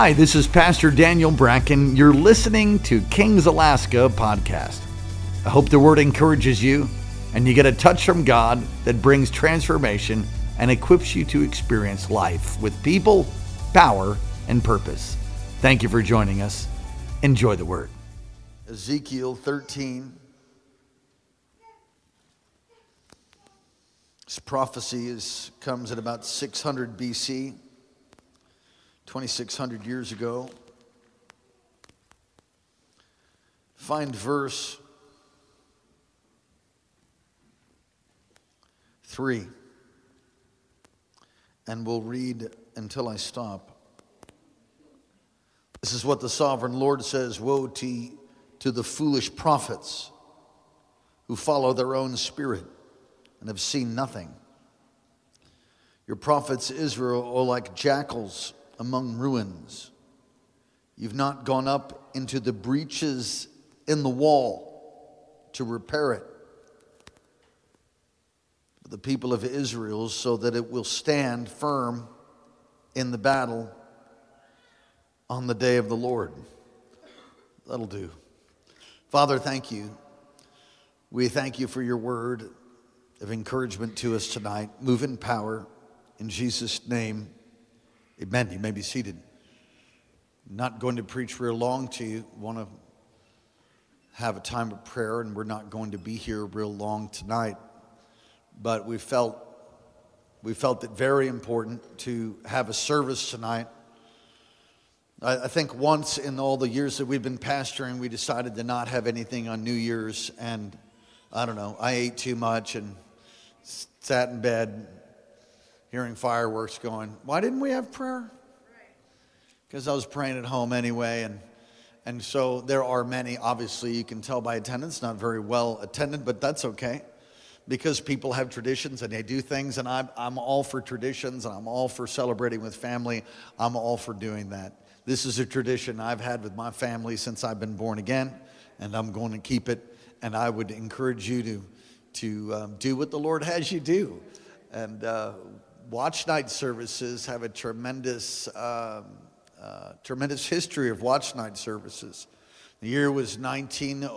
Hi, this is Pastor Daniel Bracken. You're listening to Kings Alaska podcast. I hope the word encourages you and you get a touch from God that brings transformation and equips you to experience life with people, power, and purpose. Thank you for joining us. Enjoy the word. Ezekiel 13. This prophecy is, comes at about 600 BC, 2,600 years ago. Find verse 3, and we'll read until I stop. This is what the sovereign Lord says Woe to, to the foolish prophets who follow their own spirit and have seen nothing. Your prophets, Israel, are like jackals among ruins. You've not gone up into the breaches in the wall to repair it. The people of Israel, so that it will stand firm in the battle on the day of the Lord. That'll do. Father, thank you. We thank you for your word of encouragement to us tonight. Move in power in Jesus' name. Amen. You may be seated. Not going to preach real long to you. Want to have a time of prayer, and we're not going to be here real long tonight. But we felt we felt it very important to have a service tonight. I, I think once in all the years that we've been pastoring, we decided to not have anything on New Year's, and I don't know. I ate too much and sat in bed hearing fireworks going. Why didn't we have prayer? Because I was praying at home anyway, and and so there are many. Obviously, you can tell by attendance, not very well attended, but that's okay, because people have traditions and they do things, and I'm I'm all for traditions and I'm all for celebrating with family. I'm all for doing that. This is a tradition I've had with my family since I've been born again, and I'm going to keep it. And I would encourage you to to um, do what the Lord has you do. And uh, watch night services have a tremendous, um, uh, tremendous history of watch night services. The year was 1900,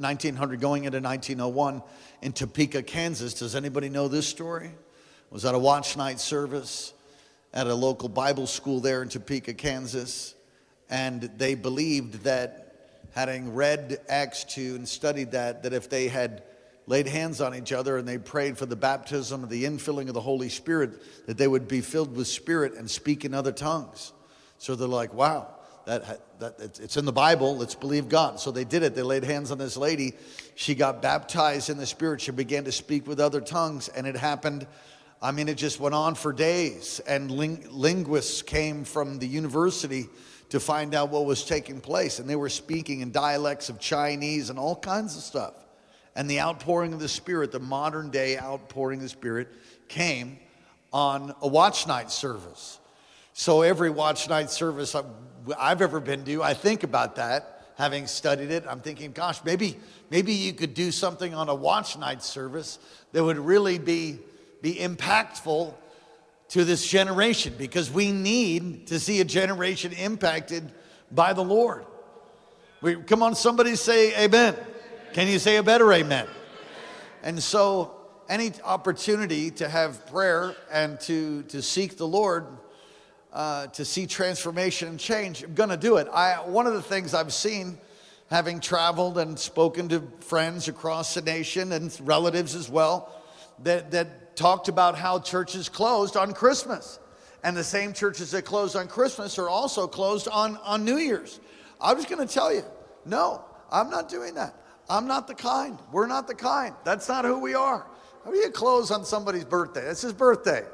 1900 going into 1901 in Topeka, Kansas. Does anybody know this story? Was at a watch night service at a local Bible school there in Topeka, Kansas. And they believed that, having read Acts 2 and studied that, that if they had laid hands on each other and they prayed for the baptism of the infilling of the Holy Spirit, that they would be filled with Spirit and speak in other tongues. So they're like, wow, that, that, it's in the Bible, let's believe God. So they did it. They laid hands on this lady. She got baptized in the Spirit. She began to speak with other tongues, and it happened. I mean, it just went on for days. And ling- linguists came from the university to find out what was taking place. And they were speaking in dialects of Chinese and all kinds of stuff and the outpouring of the Spirit, the modern day outpouring of the Spirit, came on a watch night service. So every watch night service I've ever been to, I think about that. Having studied it, I'm thinking, gosh, maybe maybe you could do something on a watch night service that would really be be impactful to this generation because we need to see a generation impacted by the Lord. We, come on, somebody say amen. Can you say a better amen? And so, any opportunity to have prayer and to, to seek the Lord, uh, to see transformation and change, I'm going to do it. I, one of the things I've seen, having traveled and spoken to friends across the nation and relatives as well, that, that talked about how churches closed on Christmas. And the same churches that closed on Christmas are also closed on, on New Year's. I was going to tell you, no, I'm not doing that. I'm not the kind. We're not the kind. That's not who we are. How do you close on somebody's birthday? It's his birthday.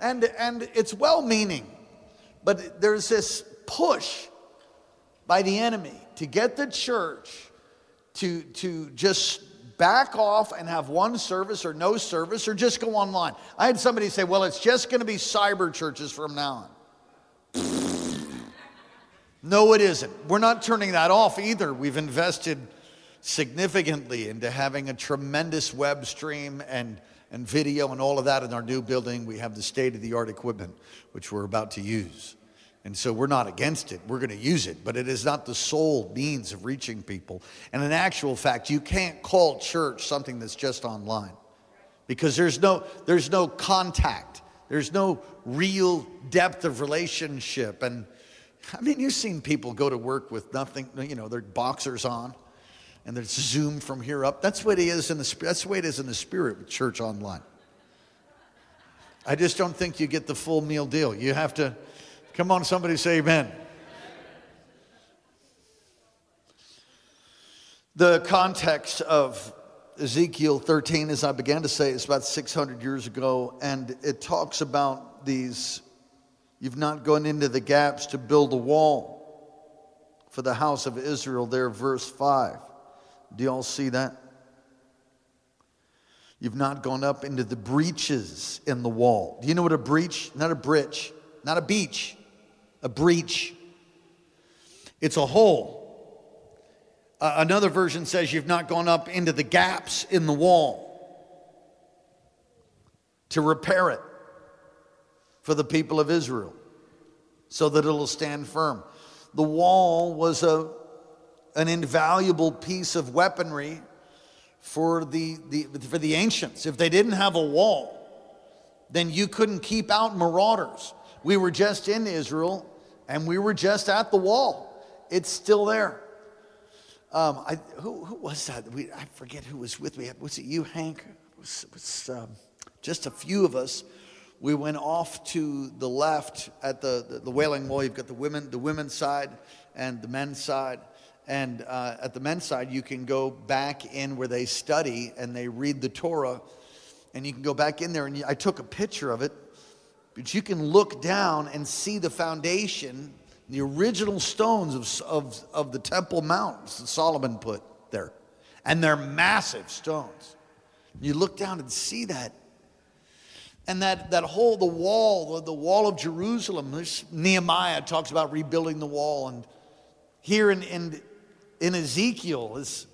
And, and it's well meaning, but there's this push by the enemy to get the church to, to just back off and have one service or no service or just go online. I had somebody say, well, it's just going to be cyber churches from now on. no, it isn't. We're not turning that off either. We've invested significantly into having a tremendous web stream and, and video and all of that in our new building. We have the state of the art equipment, which we're about to use. And so we're not against it. We're going to use it, but it is not the sole means of reaching people. And in actual fact, you can't call church something that's just online because there's no, there's no contact, there's no real depth of relationship. And I mean, you've seen people go to work with nothing, you know, their boxers on and there's Zoom from here up. That's what it is in the that's the way it is in the spirit with church online. I just don't think you get the full meal deal. You have to come on, somebody say amen. The context of Ezekiel 13, as I began to say, is about 600 years ago, and it talks about these. You've not gone into the gaps to build a wall for the house of Israel, there, verse 5. Do y'all see that? You've not gone up into the breaches in the wall. Do you know what a breach? Not a bridge, not a beach, a breach. It's a hole. Uh, another version says you've not gone up into the gaps in the wall to repair it for the people of Israel so that it'll stand firm. The wall was a an invaluable piece of weaponry for the, the, for the ancients. If they didn't have a wall, then you couldn't keep out marauders. We were just in Israel and we were just at the wall. It's still there. Um, I, who, who, was that? We, I forget who was with me. Was it you, Hank? It was, it was um, just a few of us. We went off to the left at the, the, the Wailing Wall. You've got the women, the women's side and the men's side. And uh, at the men's side, you can go back in where they study and they read the Torah. And you can go back in there, and I took a picture of it. But you can look down and see the foundation, the original stones of, of, of the Temple Mount that Solomon put there. And they're massive stones. You look down and see that. And that, that whole, the wall, the, the wall of Jerusalem, Nehemiah talks about rebuilding the wall. And here in, in in Ezekiel is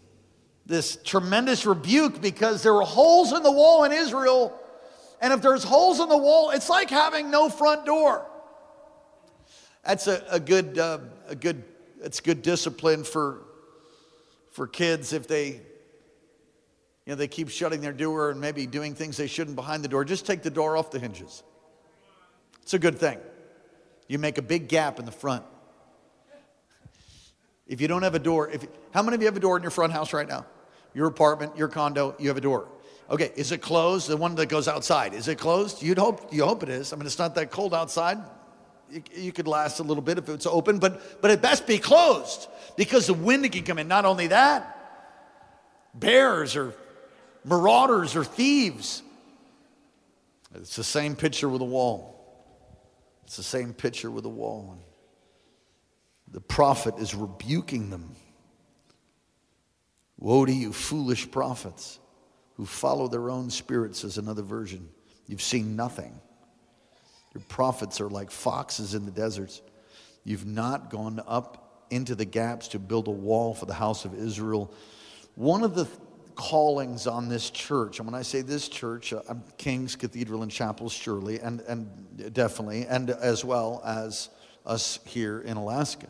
this tremendous rebuke because there were holes in the wall in Israel. And if there's holes in the wall, it's like having no front door. That's a, a good, uh, a good, it's good discipline for, for kids if they, you know, they keep shutting their door and maybe doing things they shouldn't behind the door. Just take the door off the hinges. It's a good thing. You make a big gap in the front. If you don't have a door, if, how many of you have a door in your front house right now? Your apartment, your condo, you have a door. Okay, is it closed? The one that goes outside, is it closed? You'd hope, you hope it is. I mean, it's not that cold outside. You, you could last a little bit if it's open, but, but it best be closed because the wind can come in. Not only that, bears or marauders or thieves. It's the same picture with a wall. It's the same picture with a wall the prophet is rebuking them. Woe to you, foolish prophets who follow their own spirits, says another version. You've seen nothing. Your prophets are like foxes in the deserts. You've not gone up into the gaps to build a wall for the house of Israel. One of the callings on this church, and when I say this church, uh, I'm King's Cathedral and Chapels, surely, and, and definitely, and as well as us here in Alaska.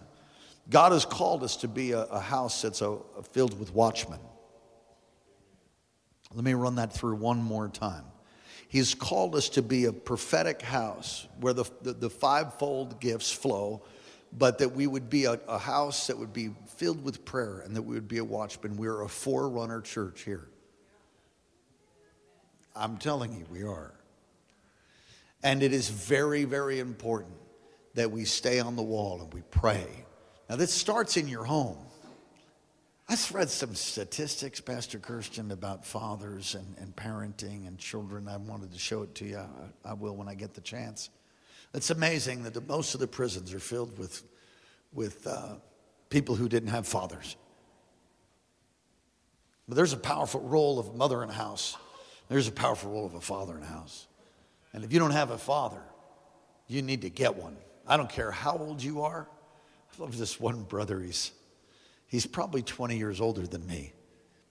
God has called us to be a, a house that's a, a filled with watchmen. Let me run that through one more time. He's called us to be a prophetic house where the, the, the fivefold gifts flow, but that we would be a, a, house that would be filled with prayer and that we would be a watchman. We're a forerunner church here. I'm telling you, we are. And it is very, very important that we stay on the wall and we pray now, this starts in your home. I read some statistics, Pastor Kirsten, about fathers and, and parenting and children. I wanted to show it to you. I, I will when I get the chance. It's amazing that the, most of the prisons are filled with, with uh, people who didn't have fathers. But there's a powerful role of mother in a house. There's a powerful role of a father in a house. And if you don't have a father, you need to get one. I don't care how old you are. I love this one brother. He's, he's probably 20 years older than me,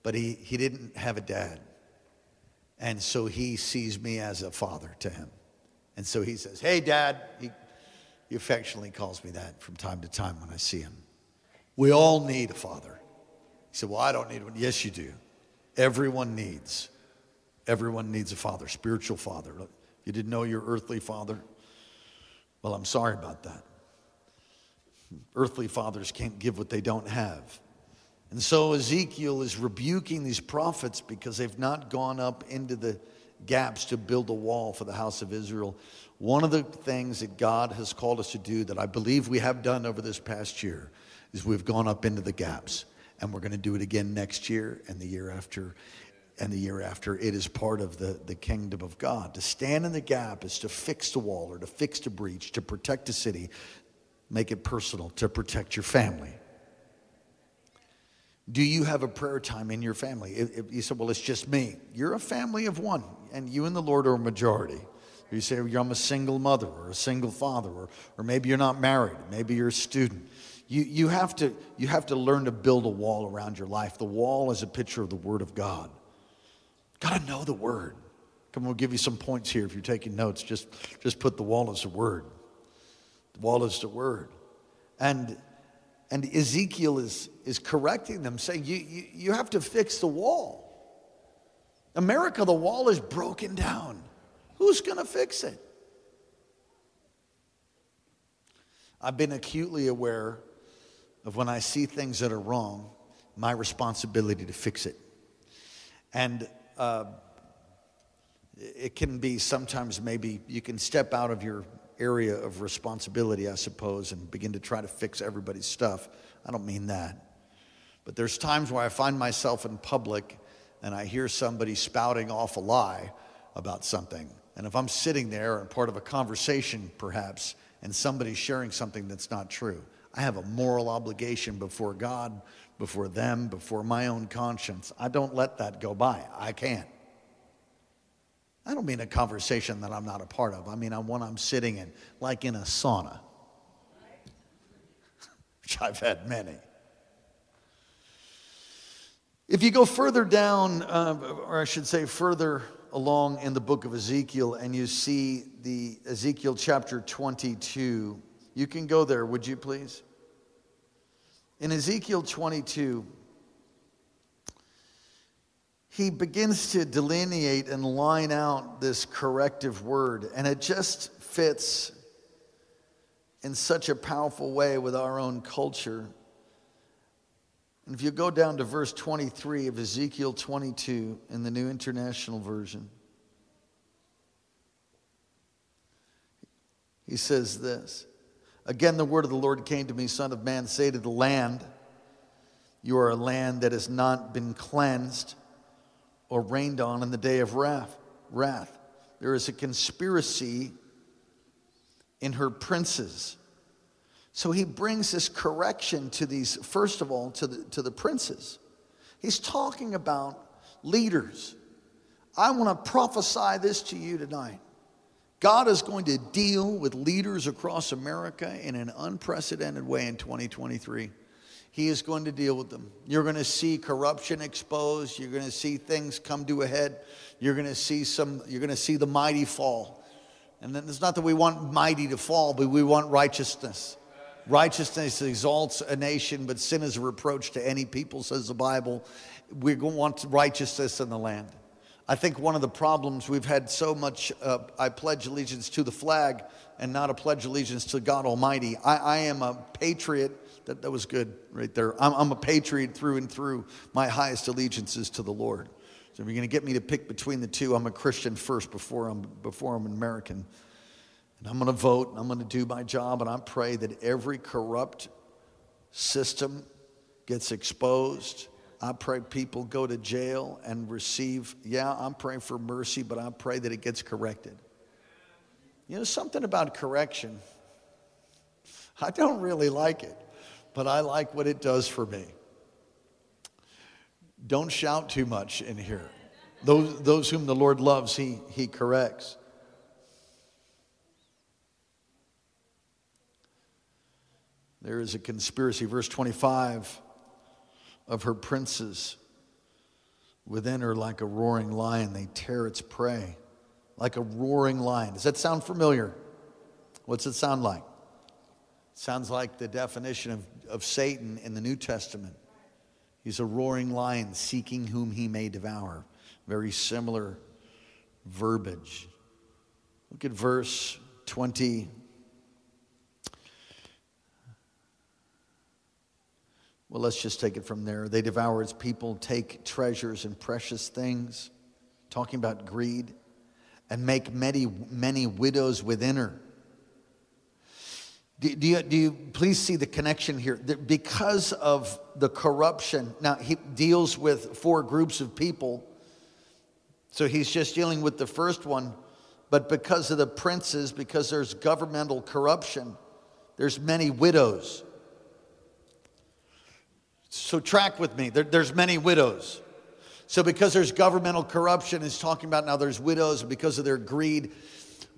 but he, he didn't have a dad. And so he sees me as a father to him. And so he says, Hey, dad. He, he affectionately calls me that from time to time when I see him. We all need a father. He said, Well, I don't need one. Yes, you do. Everyone needs. Everyone needs a father, spiritual father. You didn't know your earthly father? Well, I'm sorry about that. Earthly fathers can't give what they don't have. And so Ezekiel is rebuking these prophets because they've not gone up into the gaps to build a wall for the house of Israel. One of the things that God has called us to do that I believe we have done over this past year is we've gone up into the gaps. And we're going to do it again next year and the year after and the year after. It is part of the, the kingdom of God. To stand in the gap is to fix the wall or to fix the breach, to protect the city, make it personal, to protect your family. Do you have a prayer time in your family? You said, Well, it's just me. You're a family of one, and you and the Lord are a majority. You say, I'm a single mother or a single father, or, or maybe you're not married, maybe you're a student. You, you, have to, you have to learn to build a wall around your life. The wall is a picture of the Word of God. Got to know the Word. Come, we'll give you some points here if you're taking notes. Just, just put the wall as a word. Wall is the Word. And and Ezekiel is, is correcting them, saying, you, you, you have to fix the wall. America, the wall is broken down. Who's going to fix it? I've been acutely aware of when I see things that are wrong, my responsibility to fix it. And uh, it can be sometimes maybe you can step out of your area of responsibility, I suppose, and begin to try to fix everybody's stuff. I don't mean that. But there's times where I find myself in public and I hear somebody spouting off a lie about something. And if I'm sitting there and part of a conversation, perhaps, and somebody's sharing something that's not true, I have a moral obligation before God, before them, before my own conscience. I don't let that go by. I can't. I don't mean a conversation that I'm not a part of. I mean I'm one I'm sitting in, like in a sauna, which I've had many. If you go further down, uh, or I should say further along in the book of Ezekiel, and you see the Ezekiel chapter 22, you can go there, would you please? In Ezekiel 22, he begins to delineate and line out this corrective word, and it just fits in such a powerful way with our own culture. And if you go down to verse 23 of Ezekiel 22 in the New International Version, he says this Again, the word of the Lord came to me, Son of man, say to the land, You are a land that has not been cleansed or rained on in the day of wrath. wrath. There is a conspiracy in her princes. So he brings this correction to these, first of all, to the, to the princes. He's talking about leaders. I want to prophesy this to you tonight. God is going to deal with leaders across America in an unprecedented way in 2023. He is going to deal with them. You're going to see corruption exposed. You're going to see things come to a head. You're going to see some, you're going to see the mighty fall. And then it's not that we want mighty to fall, but we want righteousness. Righteousness exalts a nation, but sin is a reproach to any people, says the Bible. We want righteousness in the land. I think one of the problems we've had so much, uh, I pledge allegiance to the flag and not a pledge allegiance to God Almighty. I, I am a patriot that, that was good right there. I'm, I'm a patriot through and through. My highest allegiance is to the Lord. So if you're going to get me to pick between the two, I'm a Christian first before I'm, before I'm an American. And I'm going to vote and I'm going to do my job. And I pray that every corrupt system gets exposed. I pray people go to jail and receive, yeah, I'm praying for mercy, but I pray that it gets corrected. You know, something about correction, I don't really like it but I like what it does for me. Don't shout too much in here. Those, those whom the Lord loves, he, he corrects. There is a conspiracy, verse 25, of her princes. Within her, like a roaring lion, they tear its prey. Like a roaring lion. Does that sound familiar? What's it sound like? Sounds like the definition of, of Satan in the New Testament. He's a roaring lion seeking whom he may devour. Very similar verbiage. Look at verse 20. Well, let's just take it from there. They devour its people, take treasures and precious things, talking about greed, and make many, many widows within her. Do, do, you, do you please see the connection here? That because of the corruption, now he deals with four groups of people. So he's just dealing with the first one. But because of the princes, because there's governmental corruption, there's many widows. So track with me. There, there's many widows. So because there's governmental corruption, it's talking about now there's widows, because of their greed,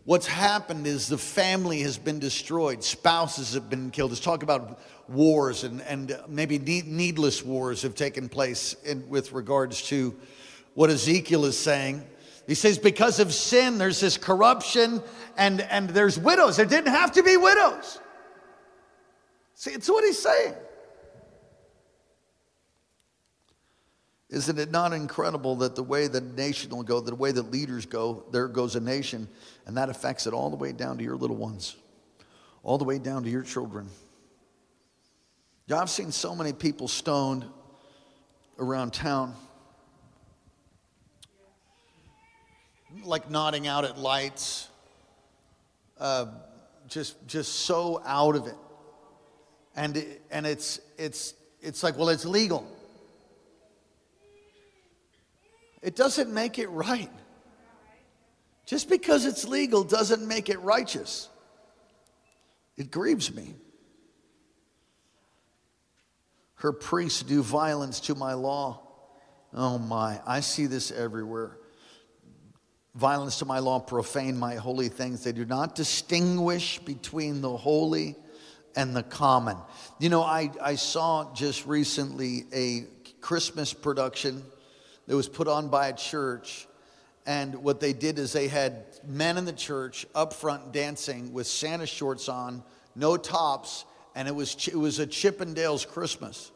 what's happened is the family has been destroyed, spouses have been killed. It's talk about wars and, and maybe needless wars have taken place in, with regards to what Ezekiel is saying. He says, because of sin, there's this corruption and, and there's widows. There didn't have to be widows. See, it's what he's saying. Isn't it not incredible that the way the nation will go, the way that leaders go, there goes a nation, and that affects it all the way down to your little ones, all the way down to your children. Yeah, I've seen so many people stoned around town. like nodding out at lights, uh, just just so out of it, and and it's it's it's like well it's legal. It doesn't make it right. Just because it's legal doesn't make it righteous. It grieves me. Her priests do violence to my law. Oh my, I see this everywhere violence to my law, profane my holy things. They do not distinguish between the holy and the common. You know, I, I saw just recently a Christmas production that was put on by a church. And what they did is they had men in the church up front dancing with Santa shorts on, no tops, and it was, it was a Chippendales Christmas.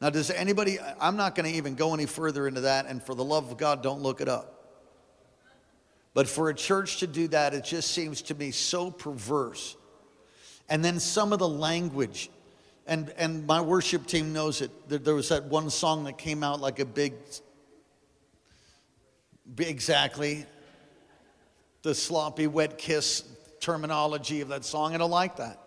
Now, does anybody, I'm not going to even go any further into that, and for the love of God, don't look it up. But for a church to do that, it just seems to me so perverse. And then some of the language, and, and my worship team knows it. There, there was that one song that came out like a big, exactly, the sloppy wet kiss terminology of that song. I don't like that.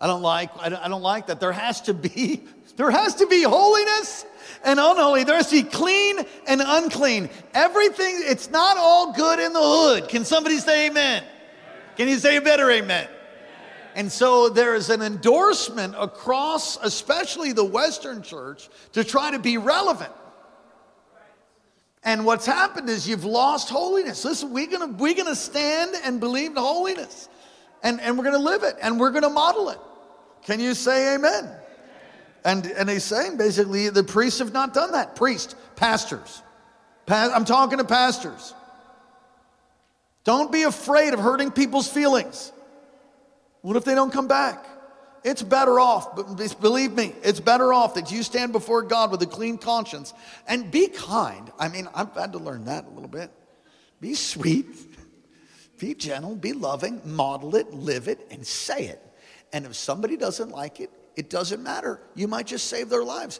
I don't like, I don't, I don't like that. There has to be, there has to be holiness and unholy. There has to be clean and unclean. Everything, it's not all good in the hood. Can somebody say amen? Can you say a better amen? And so there is an endorsement across, especially the Western church, to try to be relevant. And what's happened is you've lost holiness. Listen, we're gonna, we're gonna stand and believe in holiness. And, and we're gonna live it and we're gonna model it. Can you say amen? And, and he's saying basically the priests have not done that. Priests, pastors. Pa- I'm talking to pastors. Don't be afraid of hurting people's feelings. What if they don't come back? It's better off, believe me, it's better off that you stand before God with a clean conscience and be kind. I mean, I've had to learn that a little bit. Be sweet, be gentle, be loving, model it, live it, and say it. And if somebody doesn't like it, it doesn't matter. You might just save their lives.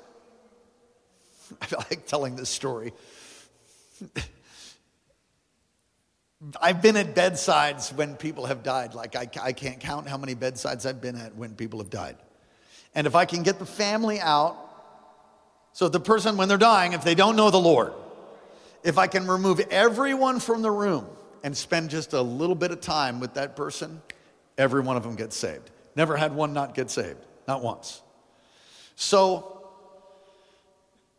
I like telling this story. I've been at bedsides when people have died. Like, I, I can't count how many bedsides I've been at when people have died. And if I can get the family out, so the person, when they're dying, if they don't know the Lord, if I can remove everyone from the room and spend just a little bit of time with that person, every one of them gets saved. Never had one not get saved. Not once. So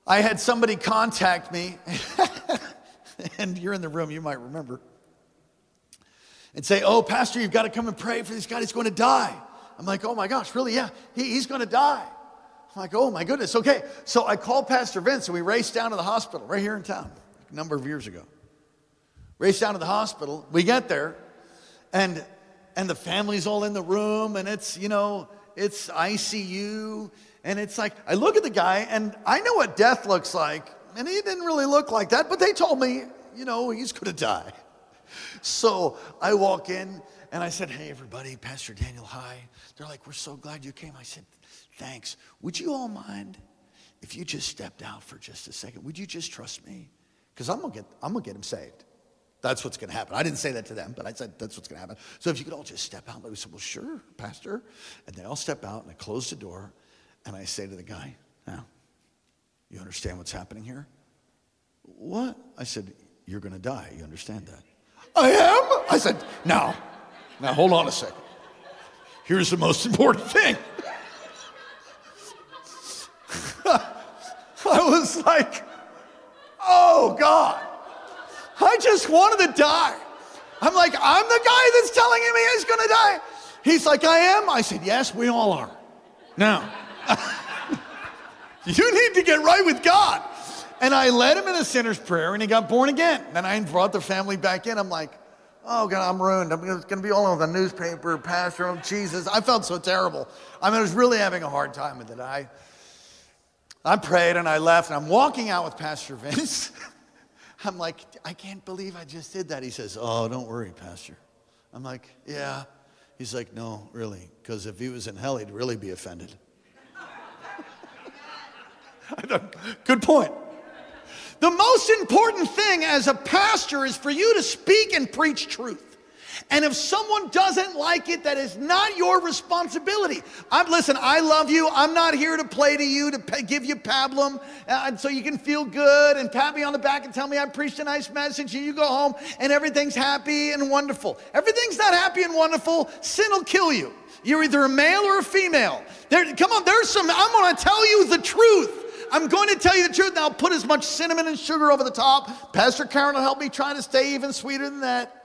I had somebody contact me, and you're in the room, you might remember, and say, Oh, Pastor, you've got to come and pray for this guy. He's going to die. I'm like, Oh my gosh, really? Yeah, he, he's going to die. I'm like, Oh my goodness. Okay. So I called Pastor Vince, and we raced down to the hospital right here in town a number of years ago. Raced down to the hospital. We get there, and and the family's all in the room, and it's, you know, it's ICU. And it's like, I look at the guy and I know what death looks like. And he didn't really look like that, but they told me, you know, he's going to die. So I walk in and I said, Hey, everybody, Pastor Daniel, hi. They're like, We're so glad you came. I said, Thanks. Would you all mind if you just stepped out for just a second? Would you just trust me? Because I'm going to get, I'm going to get him saved. That's what's going to happen. I didn't say that to them, but I said that's what's going to happen. So if you could all just step out, we said, well, sure, Pastor. And they all step out, and I close the door, and I say to the guy, now, you understand what's happening here? What? I said, you're going to die. You understand that? I am? I said, now, now hold on a second. Here's the most important thing. I was like, oh God. I just wanted to die. I'm like, I'm the guy that's telling him he's gonna die. He's like, I am. I said, Yes, we all are. Now, you need to get right with God. And I led him in a sinner's prayer and he got born again. Then I brought the family back in. I'm like, oh God, I'm ruined. I'm going to be all over the newspaper, Pastor, oh Jesus. I felt so terrible. I mean, I was really having a hard time with it. I, I prayed and I left and I'm walking out with Pastor Vince. I'm like, I can't believe I just did that. He says, Oh, don't worry, Pastor. I'm like, Yeah. He's like, No, really, because if he was in hell, he'd really be offended. Good point. The most important thing as a pastor is for you to speak and preach truth. And if someone doesn't like it, that is not your responsibility. I'm listen. I love you. I'm not here to play to you to pay, give you pablum, uh, so you can feel good and pat me on the back and tell me I preached a nice message. And you go home and everything's happy and wonderful. Everything's not happy and wonderful. Sin will kill you. You're either a male or a female. There, come on. There's some. I'm going to tell you the truth. I'm going to tell you the truth. I'll put as much cinnamon and sugar over the top. Pastor Karen will help me try to stay even sweeter than that.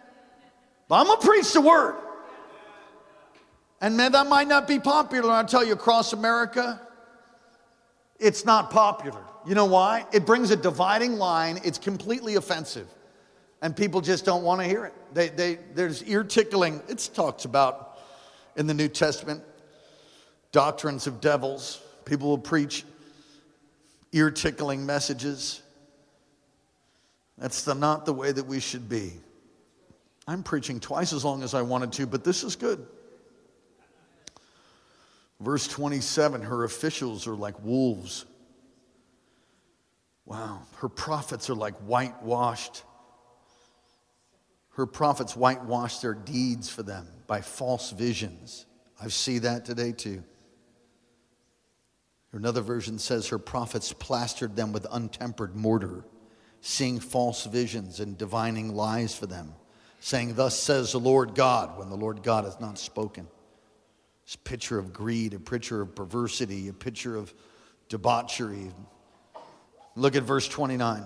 But I'm going to preach the word. And man, that might not be popular. I'll tell you, across America, it's not popular. You know why? It brings a dividing line. It's completely offensive. And people just don't want to hear it. They, they, there's ear tickling. It talks about in the New Testament doctrines of devils. People will preach ear tickling messages. That's the, not the way that we should be. I'm preaching twice as long as I wanted to, but this is good. Verse 27 her officials are like wolves. Wow. Her prophets are like whitewashed. Her prophets whitewash their deeds for them by false visions. I see that today too. Another version says her prophets plastered them with untempered mortar, seeing false visions and divining lies for them saying, Thus says the Lord God, when the Lord God has not spoken. A picture of greed, a picture of perversity, a picture of debauchery. Look at verse 29.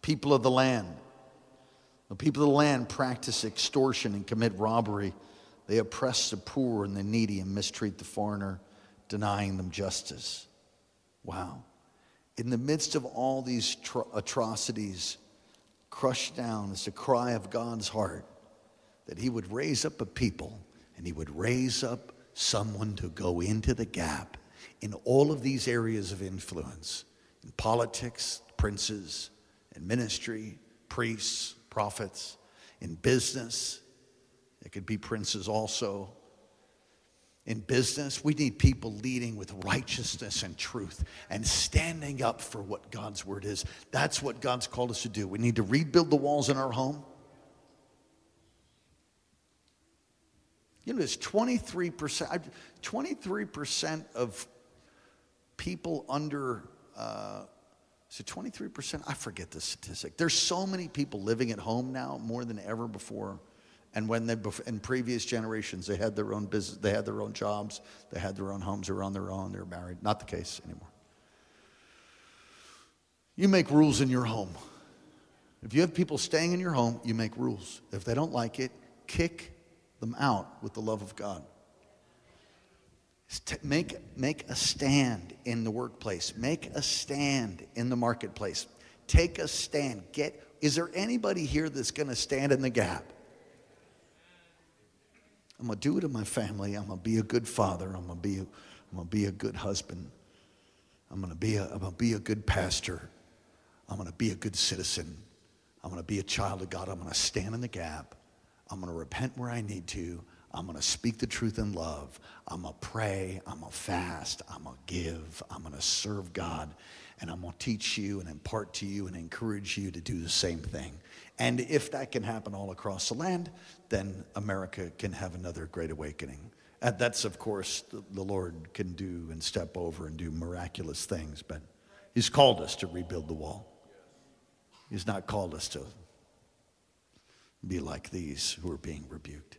People of the land. The people of the land practice extortion and commit robbery. They oppress the poor and the needy and mistreat the foreigner, denying them justice. Wow. In the midst of all these atrocities, crushed down is the cry of God's heart that He would raise up a people and He would raise up someone to go into the gap in all of these areas of influence in politics, princes, in ministry, priests, prophets, in business. It could be princes also in business, we need people leading with righteousness and truth and standing up for what God's word is. That's what God's called us to do. We need to rebuild the walls in our home. You know, there's 23%, 23% of people under, uh, it 23%? I forget the statistic. There's so many people living at home now more than ever before. And when they, in previous generations, they had their own business, they had their own jobs, they had their own homes, they were on their own, they were married. Not the case anymore. You make rules in your home. If you have people staying in your home, you make rules. If they don't like it, kick them out with the love of God. Make, make a stand in the workplace. Make a stand in the marketplace. Take a stand. Get, is there anybody here that's going to stand in the gap? I'm going to do it in my family. I'm going to be a good father. I'm going to be a, I'm going to be a good husband. I'm going to be a, I'm going to be a good pastor. I'm going to be a good citizen. I'm going to be a child of God. I'm going to stand in the gap. I'm going to repent where I need to. I'm going to speak the truth in love. I'm going to pray. I'm going to fast. I'm going to give. I'm going to serve God. And I'm going to teach you and impart to you and encourage you to do the same thing. And if that can happen all across the land, then America can have another great awakening. And that's, of course, the, the Lord can do and step over and do miraculous things. But He's called us to rebuild the wall. He's not called us to be like these who are being rebuked.